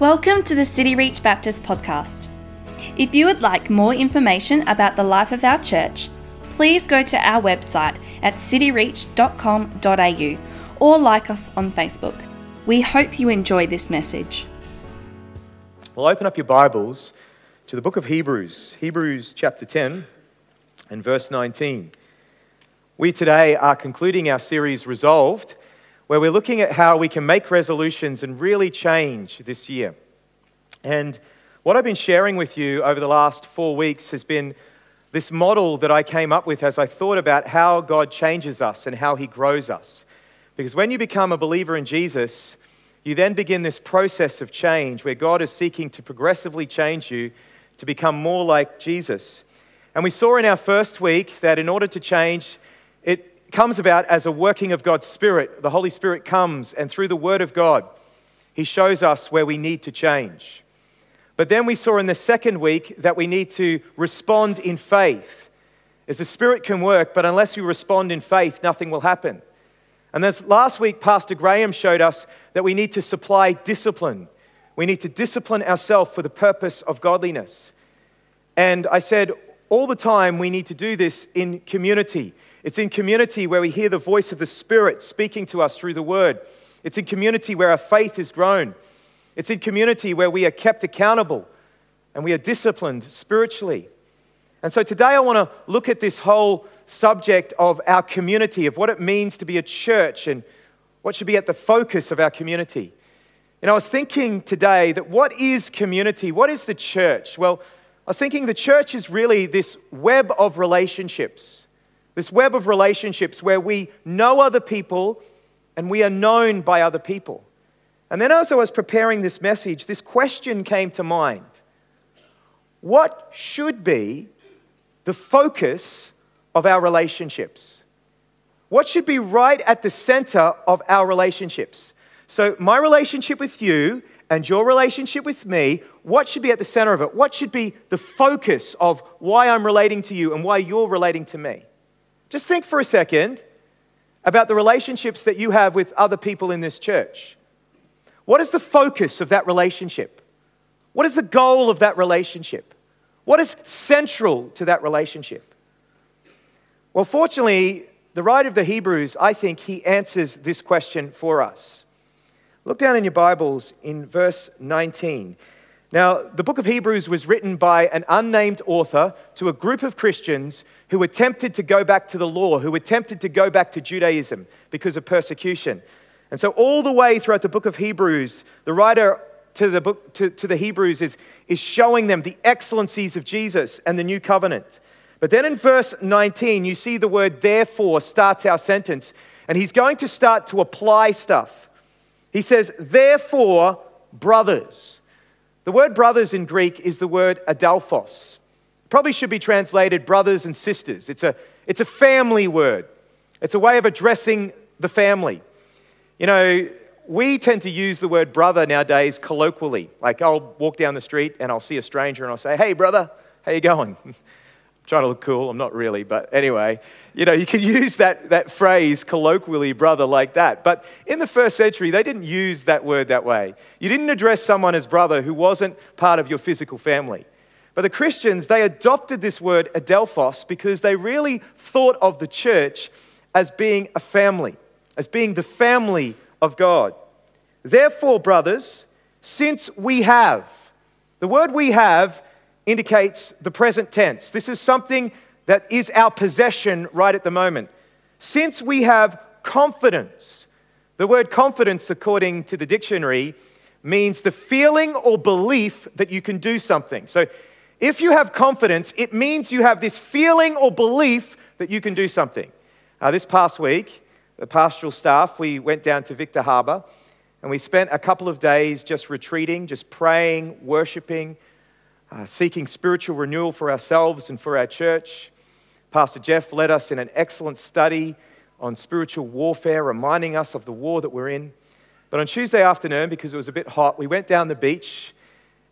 Welcome to the City Reach Baptist podcast. If you would like more information about the life of our church, please go to our website at cityreach.com.au or like us on Facebook. We hope you enjoy this message. Well, open up your Bibles to the book of Hebrews, Hebrews chapter 10 and verse 19. We today are concluding our series Resolved where we're looking at how we can make resolutions and really change this year. And what I've been sharing with you over the last four weeks has been this model that I came up with as I thought about how God changes us and how He grows us. Because when you become a believer in Jesus, you then begin this process of change where God is seeking to progressively change you to become more like Jesus. And we saw in our first week that in order to change, it comes about as a working of God's Spirit. The Holy Spirit comes, and through the Word of God, He shows us where we need to change. But then we saw in the second week that we need to respond in faith. As the Spirit can work, but unless we respond in faith, nothing will happen. And this last week, Pastor Graham showed us that we need to supply discipline. We need to discipline ourselves for the purpose of godliness. And I said, all the time, we need to do this in community. It's in community where we hear the voice of the Spirit speaking to us through the Word. It's in community where our faith is grown. It's in community where we are kept accountable and we are disciplined spiritually. And so today I want to look at this whole subject of our community, of what it means to be a church and what should be at the focus of our community. And I was thinking today that what is community? What is the church? Well, I was thinking the church is really this web of relationships this web of relationships where we know other people and we are known by other people. And then, as I was preparing this message, this question came to mind What should be the focus of our relationships? What should be right at the center of our relationships? So, my relationship with you and your relationship with me, what should be at the center of it? What should be the focus of why I'm relating to you and why you're relating to me? Just think for a second about the relationships that you have with other people in this church. What is the focus of that relationship? What is the goal of that relationship? What is central to that relationship? Well, fortunately, the writer of the Hebrews, I think he answers this question for us. Look down in your Bibles in verse 19. Now, the book of Hebrews was written by an unnamed author to a group of Christians who were tempted to go back to the law, who were tempted to go back to Judaism because of persecution. And so, all the way throughout the book of Hebrews, the writer to the, book, to, to the Hebrews is, is showing them the excellencies of Jesus and the new covenant. But then in verse 19, you see the word therefore starts our sentence, and he's going to start to apply stuff. He says, Therefore, brothers. The word brothers in Greek is the word adelphos. Probably should be translated brothers and sisters. It's a, it's a family word, it's a way of addressing the family. You know, we tend to use the word brother nowadays colloquially. Like I'll walk down the street and I'll see a stranger and I'll say, hey, brother, how you going? trying to look cool. I'm not really, but anyway, you know, you can use that, that phrase colloquially, brother, like that. But in the first century, they didn't use that word that way. You didn't address someone as brother who wasn't part of your physical family. But the Christians, they adopted this word adelphos because they really thought of the church as being a family, as being the family of God. Therefore, brothers, since we have, the word we have indicates the present tense. This is something that is our possession right at the moment. Since we have confidence, the word confidence, according to the dictionary, means the feeling or belief that you can do something. So if you have confidence, it means you have this feeling or belief that you can do something. Uh, this past week, the pastoral staff, we went down to Victor Harbor and we spent a couple of days just retreating, just praying, worshiping, uh, seeking spiritual renewal for ourselves and for our church. Pastor Jeff led us in an excellent study on spiritual warfare, reminding us of the war that we're in. But on Tuesday afternoon, because it was a bit hot, we went down the beach.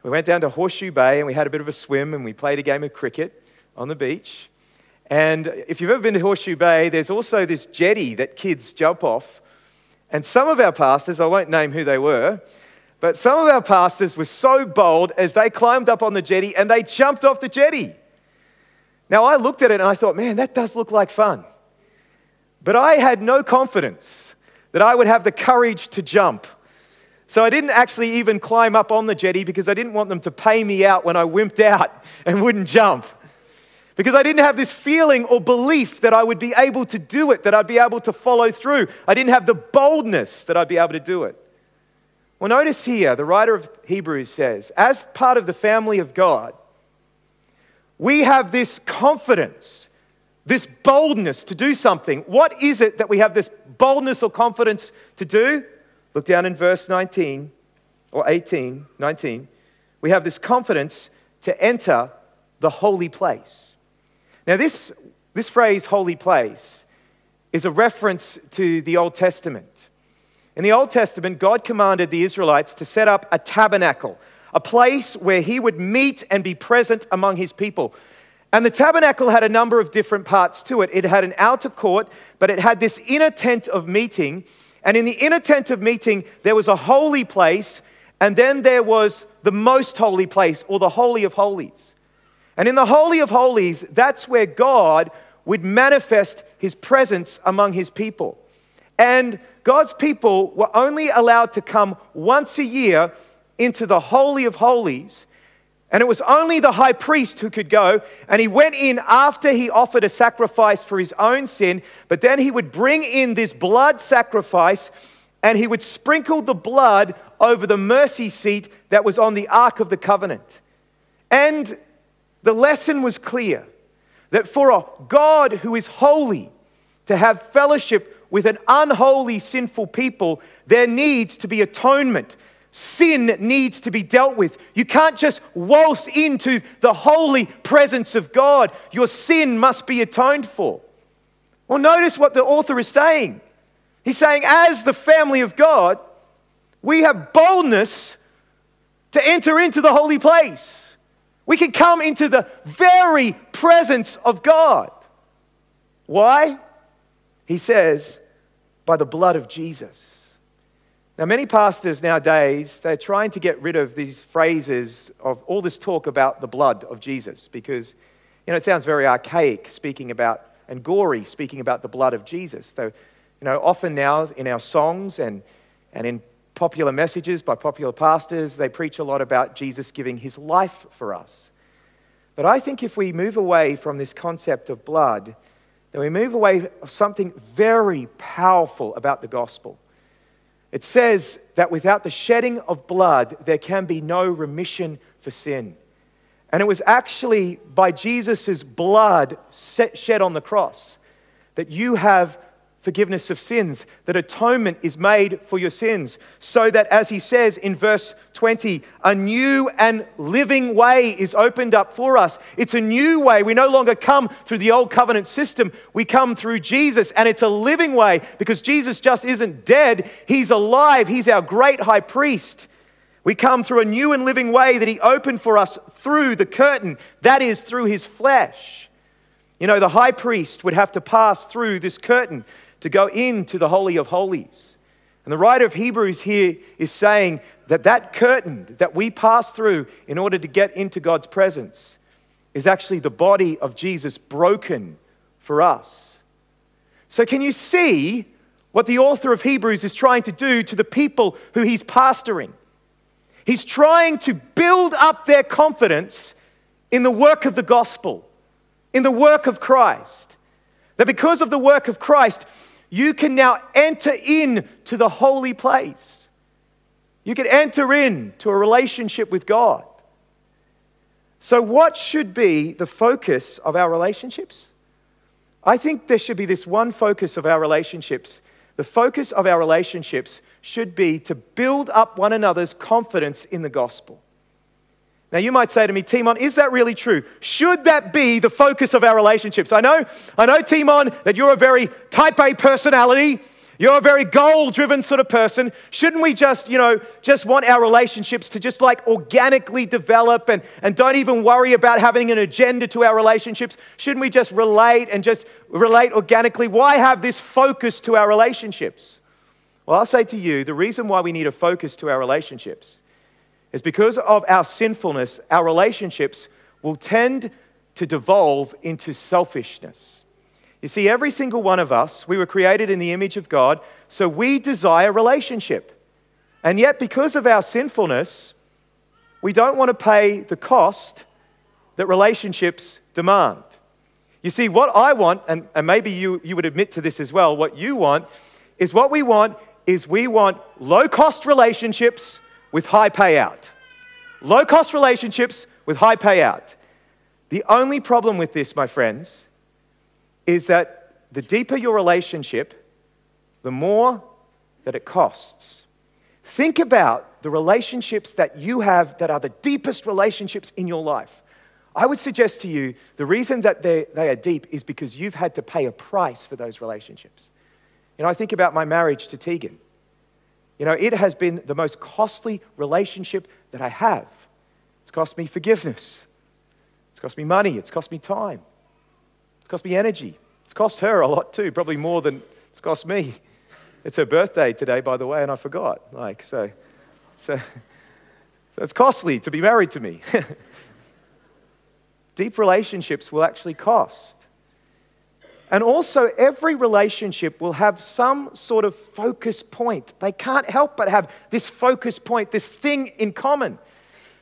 We went down to Horseshoe Bay and we had a bit of a swim and we played a game of cricket on the beach. And if you've ever been to Horseshoe Bay, there's also this jetty that kids jump off. And some of our pastors, I won't name who they were, But some of our pastors were so bold as they climbed up on the jetty and they jumped off the jetty. Now, I looked at it and I thought, man, that does look like fun. But I had no confidence that I would have the courage to jump. So I didn't actually even climb up on the jetty because I didn't want them to pay me out when I wimped out and wouldn't jump. Because I didn't have this feeling or belief that I would be able to do it, that I'd be able to follow through. I didn't have the boldness that I'd be able to do it. Well, notice here, the writer of Hebrews says, as part of the family of God, we have this confidence, this boldness to do something. What is it that we have this boldness or confidence to do? Look down in verse 19 or 18, 19. We have this confidence to enter the holy place. Now, this, this phrase, holy place, is a reference to the Old Testament. In the Old Testament, God commanded the Israelites to set up a tabernacle, a place where he would meet and be present among his people. And the tabernacle had a number of different parts to it. It had an outer court, but it had this inner tent of meeting. And in the inner tent of meeting, there was a holy place, and then there was the most holy place, or the Holy of Holies. And in the Holy of Holies, that's where God would manifest his presence among his people. And God's people were only allowed to come once a year into the Holy of Holies. And it was only the high priest who could go. And he went in after he offered a sacrifice for his own sin. But then he would bring in this blood sacrifice and he would sprinkle the blood over the mercy seat that was on the Ark of the Covenant. And the lesson was clear that for a God who is holy, to have fellowship with an unholy, sinful people, there needs to be atonement. Sin needs to be dealt with. You can't just waltz into the holy presence of God. Your sin must be atoned for. Well, notice what the author is saying. He's saying, as the family of God, we have boldness to enter into the holy place. We can come into the very presence of God. Why? He says, by the blood of Jesus. Now, many pastors nowadays, they're trying to get rid of these phrases of all this talk about the blood of Jesus because, you know, it sounds very archaic speaking about, and gory speaking about the blood of Jesus. Though, you know, often now in our songs and, and in popular messages by popular pastors, they preach a lot about Jesus giving his life for us. But I think if we move away from this concept of blood then we move away of something very powerful about the gospel. It says that without the shedding of blood, there can be no remission for sin. And it was actually by Jesus' blood shed on the cross that you have forgiveness of sins, that atonement is made for your sins, so that, as he says in verse 20, a new and living way is opened up for us. It's a new way. We no longer come through the old covenant system, we come through Jesus, and it's a living way because Jesus just isn't dead, he's alive, he's our great high priest. We come through a new and living way that he opened for us through the curtain, that is, through his flesh. You know, the high priest would have to pass through this curtain to go into the Holy of Holies. And the writer of Hebrews here is saying that that curtain that we pass through in order to get into God's presence is actually the body of Jesus broken for us. So, can you see what the author of Hebrews is trying to do to the people who he's pastoring? He's trying to build up their confidence in the work of the gospel, in the work of Christ. That because of the work of Christ, you can now enter in to the holy place. You can enter in to a relationship with God. So, what should be the focus of our relationships? I think there should be this one focus of our relationships. The focus of our relationships should be to build up one another's confidence in the gospel. Now, you might say to me, Timon, is that really true? Should that be the focus of our relationships? I know, I know, Timon, that you're a very type A personality. You're a very goal driven sort of person. Shouldn't we just, you know, just want our relationships to just like organically develop and, and don't even worry about having an agenda to our relationships? Shouldn't we just relate and just relate organically? Why have this focus to our relationships? Well, I'll say to you the reason why we need a focus to our relationships is because of our sinfulness, our relationships will tend to devolve into selfishness. You see, every single one of us, we were created in the image of God, so we desire relationship. And yet, because of our sinfulness, we don't want to pay the cost that relationships demand. You see, what I want, and, and maybe you, you would admit to this as well, what you want is what we want is we want low cost relationships with high payout. Low cost relationships with high payout. The only problem with this, my friends, is that the deeper your relationship, the more that it costs. Think about the relationships that you have that are the deepest relationships in your life. I would suggest to you the reason that they, they are deep is because you've had to pay a price for those relationships. You know, I think about my marriage to Tegan. You know, it has been the most costly relationship that I have. It's cost me forgiveness. It's cost me money. It's cost me time. It's cost me energy. It's cost her a lot too, probably more than it's cost me. It's her birthday today, by the way, and I forgot. Like, so, so, so it's costly to be married to me. Deep relationships will actually cost. And also, every relationship will have some sort of focus point. They can't help but have this focus point, this thing in common.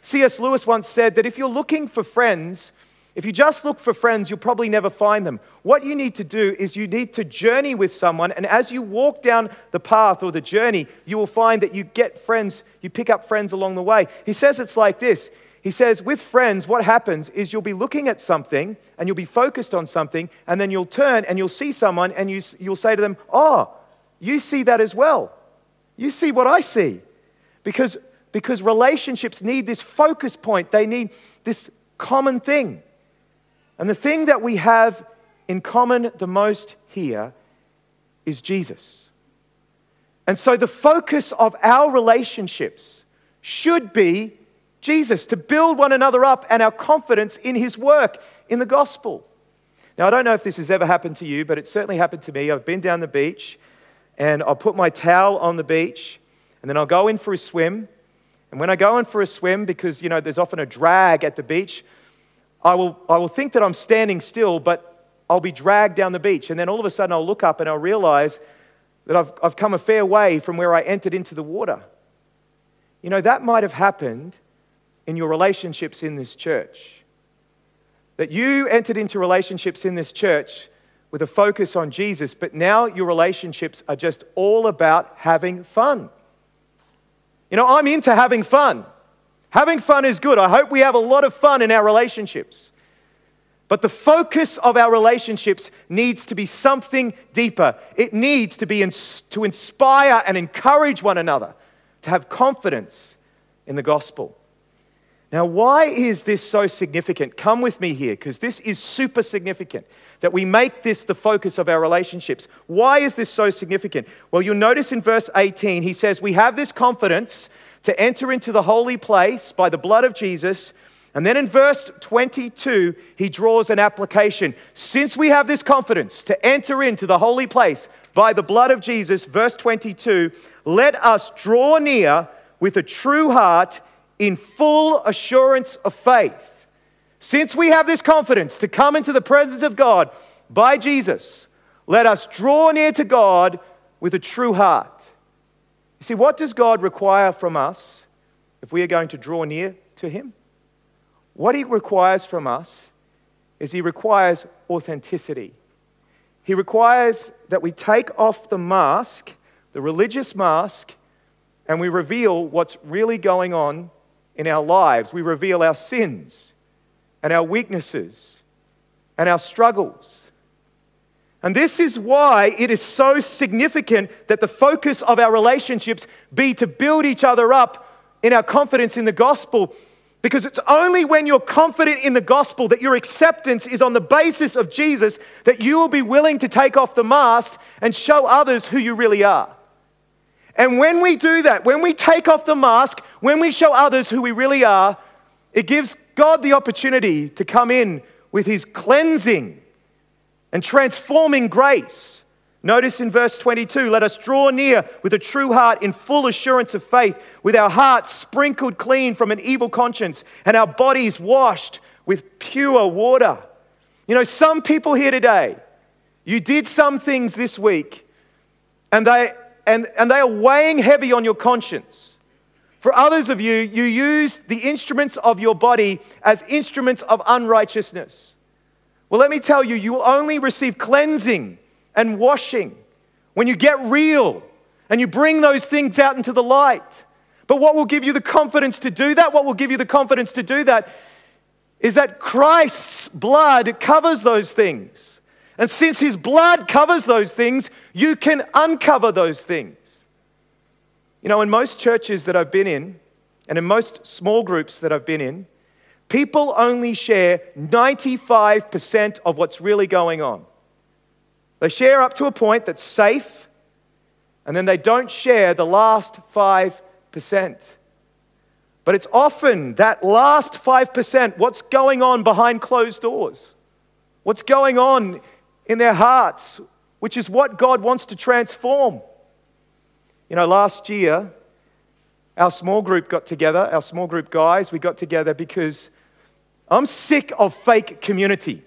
C.S. Lewis once said that if you're looking for friends, if you just look for friends, you'll probably never find them. What you need to do is you need to journey with someone, and as you walk down the path or the journey, you will find that you get friends, you pick up friends along the way. He says it's like this He says, with friends, what happens is you'll be looking at something and you'll be focused on something, and then you'll turn and you'll see someone and you, you'll say to them, Oh, you see that as well. You see what I see. Because because relationships need this focus point, they need this common thing. And the thing that we have in common the most here is Jesus. And so the focus of our relationships should be Jesus, to build one another up and our confidence in his work in the gospel. Now, I don't know if this has ever happened to you, but it certainly happened to me. I've been down the beach and I'll put my towel on the beach and then I'll go in for a swim and when I go in for a swim, because you know there's often a drag at the beach, I will, I will think that I'm standing still, but I'll be dragged down the beach. And then all of a sudden I'll look up and I'll realize that I've, I've come a fair way from where I entered into the water. You know, that might have happened in your relationships in this church. That you entered into relationships in this church with a focus on Jesus, but now your relationships are just all about having fun. You know, I'm into having fun. Having fun is good. I hope we have a lot of fun in our relationships. But the focus of our relationships needs to be something deeper. It needs to be ins- to inspire and encourage one another to have confidence in the gospel. Now, why is this so significant? Come with me here, because this is super significant that we make this the focus of our relationships. Why is this so significant? Well, you'll notice in verse 18, he says, We have this confidence to enter into the holy place by the blood of Jesus. And then in verse 22, he draws an application. Since we have this confidence to enter into the holy place by the blood of Jesus, verse 22, let us draw near with a true heart in full assurance of faith. Since we have this confidence to come into the presence of God by Jesus, let us draw near to God with a true heart. You see, what does God require from us if we are going to draw near to Him? What He requires from us is He requires authenticity. He requires that we take off the mask, the religious mask, and we reveal what's really going on in our lives. We reveal our sins and our weaknesses and our struggles. And this is why it is so significant that the focus of our relationships be to build each other up in our confidence in the gospel. Because it's only when you're confident in the gospel that your acceptance is on the basis of Jesus that you will be willing to take off the mask and show others who you really are. And when we do that, when we take off the mask, when we show others who we really are, it gives God the opportunity to come in with his cleansing and transforming grace Notice in verse 22 let us draw near with a true heart in full assurance of faith, with our hearts sprinkled clean from an evil conscience and our bodies washed with pure water. You know, some people here today, you did some things this week and they, and, and they are weighing heavy on your conscience. For others of you, you use the instruments of your body as instruments of unrighteousness. Well, let me tell you, you will only receive cleansing and washing, when you get real and you bring those things out into the light. But what will give you the confidence to do that? What will give you the confidence to do that is that Christ's blood covers those things. And since his blood covers those things, you can uncover those things. You know, in most churches that I've been in, and in most small groups that I've been in, people only share 95% of what's really going on. They share up to a point that's safe, and then they don't share the last 5%. But it's often that last 5%, what's going on behind closed doors, what's going on in their hearts, which is what God wants to transform. You know, last year, our small group got together, our small group guys, we got together because I'm sick of fake community.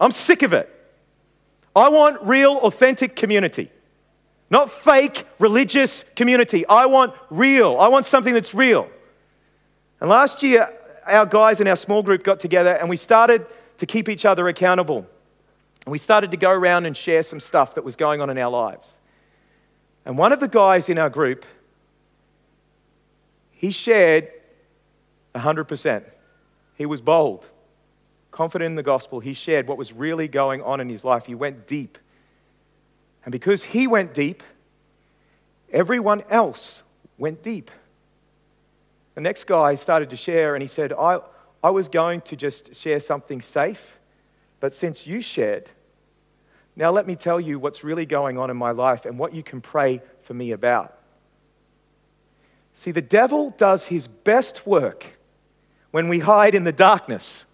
I'm sick of it. I want real, authentic community. Not fake religious community. I want real. I want something that's real. And last year, our guys in our small group got together and we started to keep each other accountable. And we started to go around and share some stuff that was going on in our lives. And one of the guys in our group, he shared 100%. He was bold confident in the gospel, he shared what was really going on in his life. He went deep. And because he went deep, everyone else went deep. The next guy started to share, and he said, I, I was going to just share something safe, but since you shared, now let me tell you what's really going on in my life and what you can pray for me about. See, the devil does his best work when we hide in the darkness.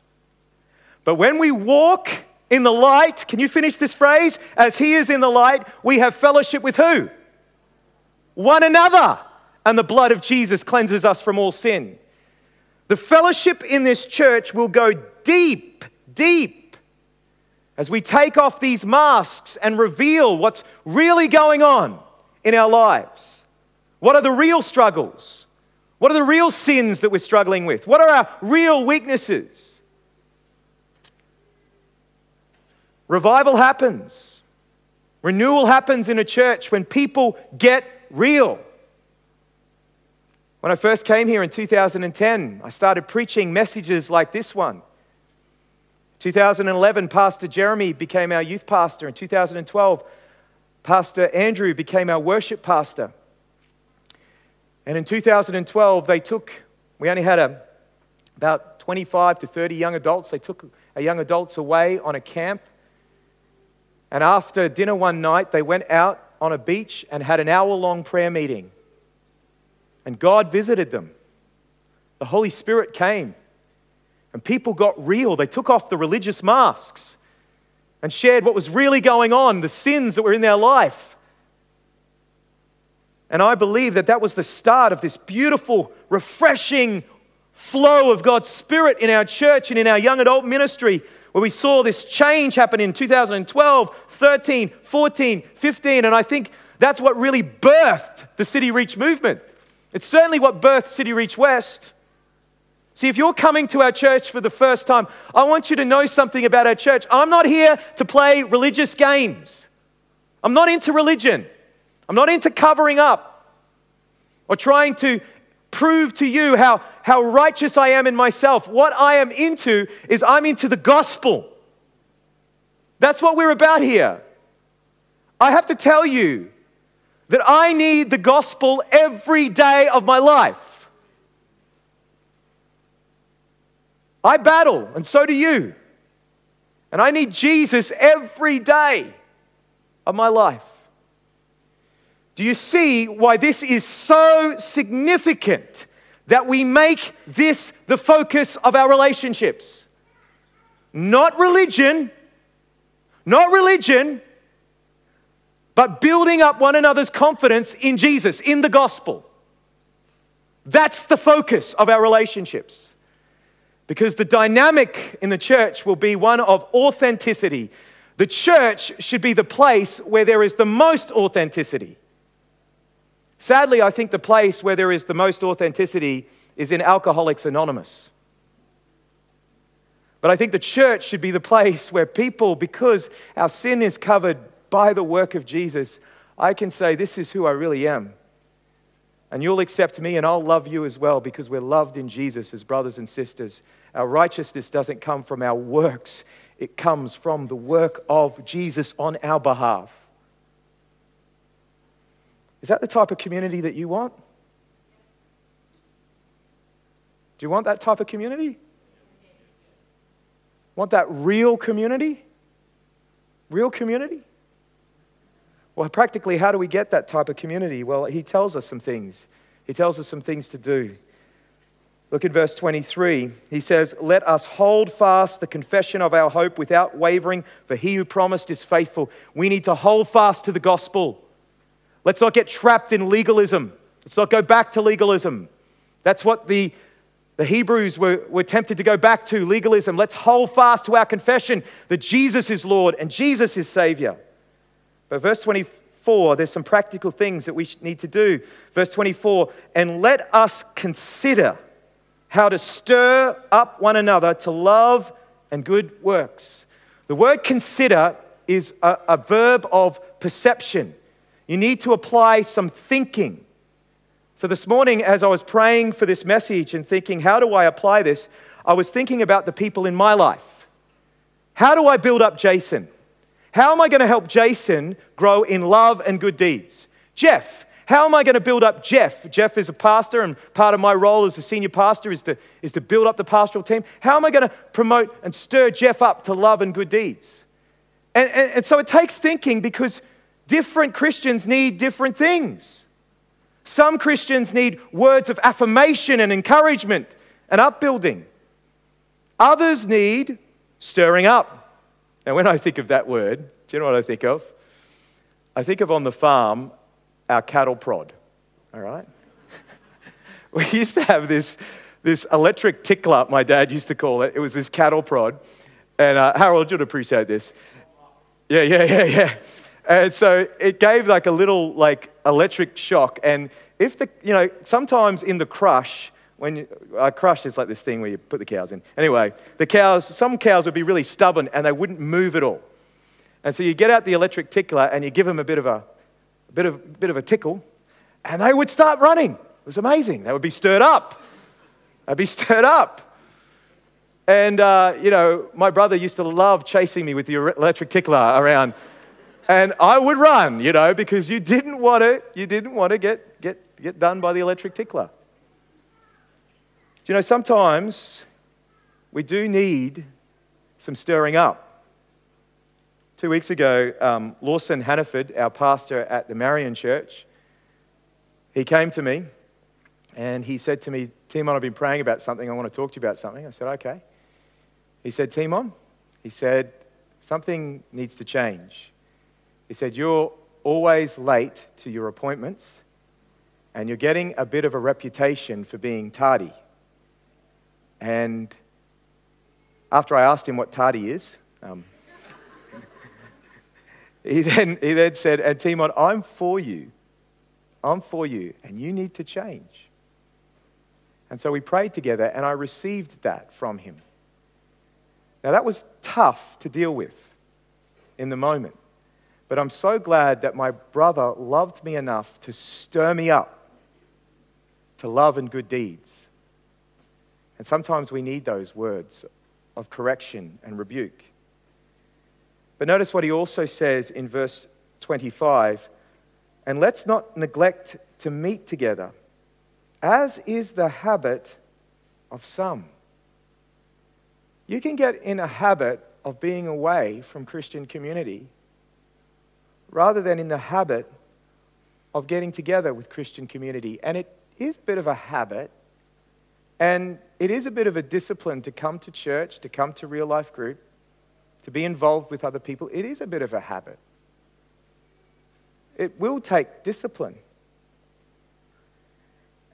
But when we walk in the light, can you finish this phrase? As he is in the light, we have fellowship with who? One another. And the blood of Jesus cleanses us from all sin. The fellowship in this church will go deep, deep as we take off these masks and reveal what's really going on in our lives. What are the real struggles? What are the real sins that we're struggling with? What are our real weaknesses? Revival happens. Renewal happens in a church when people get real. When I first came here in 2010, I started preaching messages like this one. 2011, Pastor Jeremy became our youth pastor. In 2012, Pastor Andrew became our worship pastor. And in 2012, they took, we only had a, about 25 to 30 young adults. They took our young adults away on a camp and after dinner one night, they went out on a beach and had an hour long prayer meeting. And God visited them. The Holy Spirit came. And people got real. They took off the religious masks and shared what was really going on, the sins that were in their life. And I believe that that was the start of this beautiful, refreshing flow of God's Spirit in our church and in our young adult ministry where we saw this change happen in 2012, 13, 14, 15. And I think that's what really birthed the City Reach movement. It's certainly what birthed City Reach West. See, if you're coming to our church for the first time, I want you to know something about our church. I'm not here to play religious games. I'm not into religion. I'm not into covering up or trying to prove to you how, how righteous I am in myself. What I am into is I'm into the gospel. That's what we're about here. I have to tell you that I need the gospel every day of my life. I battle, and so do you. And I need Jesus every day of my life. Do you see why this is so significant that we make this the focus of our relationships? Not religion, not religion, but building up one another's confidence in Jesus, in the gospel. That's the focus of our relationships. Because the dynamic in the church will be one of authenticity. The church should be the place where there is the most authenticity. Sadly, I think the place where there is the most authenticity is in Alcoholics Anonymous. But I think the church should be the place where people, because our sin is covered by the work of Jesus, I can say, This is who I really am. And you'll accept me, and I'll love you as well because we're loved in Jesus as brothers and sisters. Our righteousness doesn't come from our works, it comes from the work of Jesus on our behalf. Is that the type of community that you want? Do you want that type of community? Want that real community? Real community? Well, practically, how do we get that type of community? Well, he tells us some things. He tells us some things to do. Look at verse 23. He says, Let us hold fast the confession of our hope without wavering, for he who promised is faithful. We need to hold fast to the gospel. Let's not get trapped in legalism. Let's not go back to legalism. That's what the, the Hebrews were, were tempted to go back to legalism. Let's hold fast to our confession that Jesus is Lord and Jesus is Savior. But verse 24, there's some practical things that we need to do. Verse 24, and let us consider how to stir up one another to love and good works. The word consider is a, a verb of perception. You need to apply some thinking. So, this morning, as I was praying for this message and thinking, how do I apply this? I was thinking about the people in my life. How do I build up Jason? How am I going to help Jason grow in love and good deeds? Jeff, how am I going to build up Jeff? Jeff is a pastor, and part of my role as a senior pastor is to, is to build up the pastoral team. How am I going to promote and stir Jeff up to love and good deeds? And, and, and so it takes thinking because different Christians need different things. Some Christians need words of affirmation and encouragement and upbuilding. Others need stirring up. Now, when I think of that word, do you know what I think of? I think of on the farm our cattle prod, all right? we used to have this, this electric tickler, my dad used to call it. It was this cattle prod. And uh, Harold, you'd appreciate this. Yeah, yeah, yeah, yeah. And so it gave like a little like electric shock. And if the, you know, sometimes in the crush, when you, a crush is like this thing where you put the cows in. Anyway, the cows, some cows would be really stubborn and they wouldn't move at all. And so you get out the electric tickler and you give them a bit of a, a bit of, bit of a tickle, and they would start running. It was amazing. They would be stirred up. They'd be stirred up. And, uh, you know, my brother used to love chasing me with the electric tickler around. And I would run, you know, because you didn't want to, you didn't want to get, get, get done by the electric tickler. You know, sometimes we do need some stirring up. Two weeks ago, um, Lawson Hannaford, our pastor at the Marion Church, he came to me and he said to me, Timon, I've been praying about something. I want to talk to you about something. I said, okay. He said, Timon, he said, something needs to change. He said, You're always late to your appointments and you're getting a bit of a reputation for being tardy. And after I asked him what tardy is, um, he, then, he then said, And Timon, I'm for you. I'm for you, and you need to change. And so we prayed together, and I received that from him. Now, that was tough to deal with in the moment. But I'm so glad that my brother loved me enough to stir me up to love and good deeds. And sometimes we need those words of correction and rebuke. But notice what he also says in verse 25 and let's not neglect to meet together, as is the habit of some. You can get in a habit of being away from Christian community rather than in the habit of getting together with Christian community. And it is a bit of a habit and it is a bit of a discipline to come to church, to come to real life group, to be involved with other people. It is a bit of a habit. It will take discipline.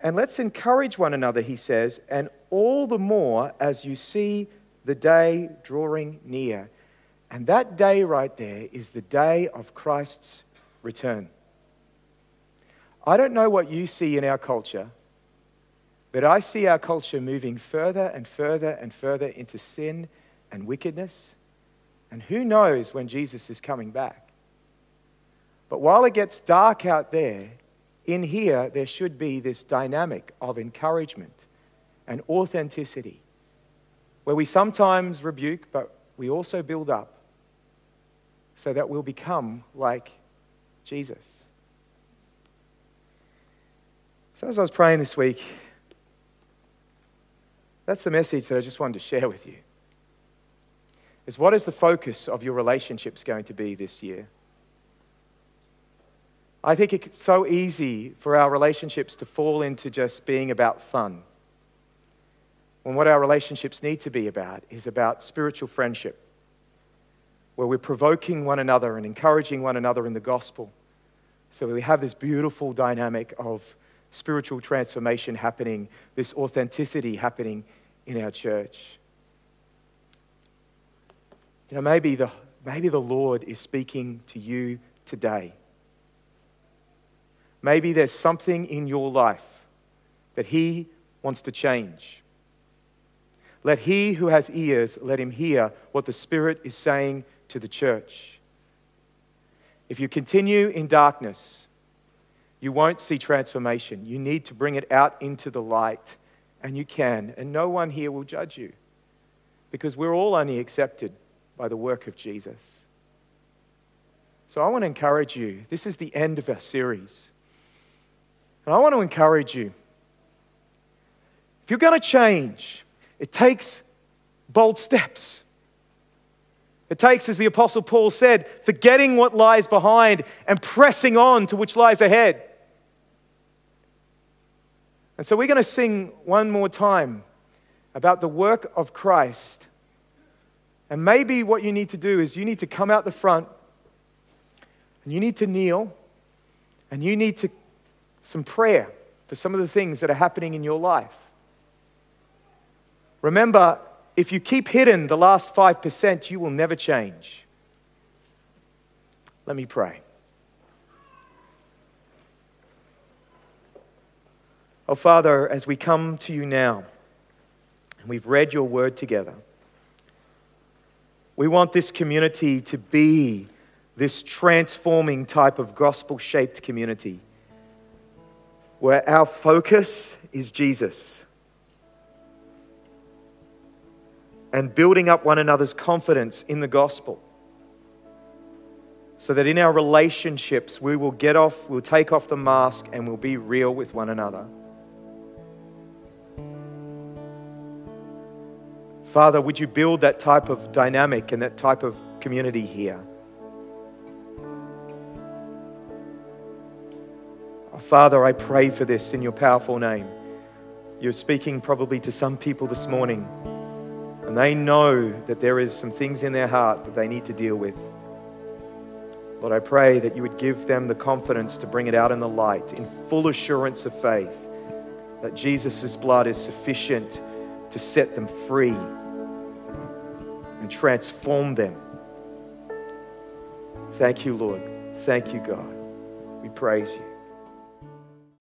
And let's encourage one another, he says, and all the more as you see the day drawing near. And that day right there is the day of Christ's return. I don't know what you see in our culture, but I see our culture moving further and further and further into sin and wickedness. And who knows when Jesus is coming back? But while it gets dark out there, in here there should be this dynamic of encouragement and authenticity where we sometimes rebuke, but we also build up so that we'll become like Jesus. So, as I was praying this week, that's the message that I just wanted to share with you. Is what is the focus of your relationships going to be this year? I think it's so easy for our relationships to fall into just being about fun. When what our relationships need to be about is about spiritual friendship, where we're provoking one another and encouraging one another in the gospel. So we have this beautiful dynamic of spiritual transformation happening, this authenticity happening in our church. You know, maybe the, maybe the Lord is speaking to you today. Maybe there's something in your life that He wants to change. Let he who has ears, let him hear what the Spirit is saying to the church. If you continue in darkness, you won't see transformation. You need to bring it out into the light, and you can. And no one here will judge you because we're all only accepted by the work of Jesus. So I want to encourage you. This is the end of our series. And I want to encourage you. If you're going to change, it takes bold steps. It takes, as the Apostle Paul said, forgetting what lies behind and pressing on to which lies ahead. And so we're going to sing one more time about the work of Christ. And maybe what you need to do is you need to come out the front and you need to kneel and you need to some prayer for some of the things that are happening in your life. Remember, if you keep hidden the last 5%, you will never change. Let me pray. Oh, Father, as we come to you now, and we've read your word together, we want this community to be this transforming type of gospel shaped community where our focus is Jesus and building up one another's confidence in the gospel so that in our relationships we will get off, we'll take off the mask and we'll be real with one another. Father, would you build that type of dynamic and that type of community here? Oh, Father, I pray for this in your powerful name. You're speaking probably to some people this morning, and they know that there is some things in their heart that they need to deal with. Lord, I pray that you would give them the confidence to bring it out in the light, in full assurance of faith, that Jesus' blood is sufficient to set them free and transform them. Thank you, Lord. Thank you, God. We praise you.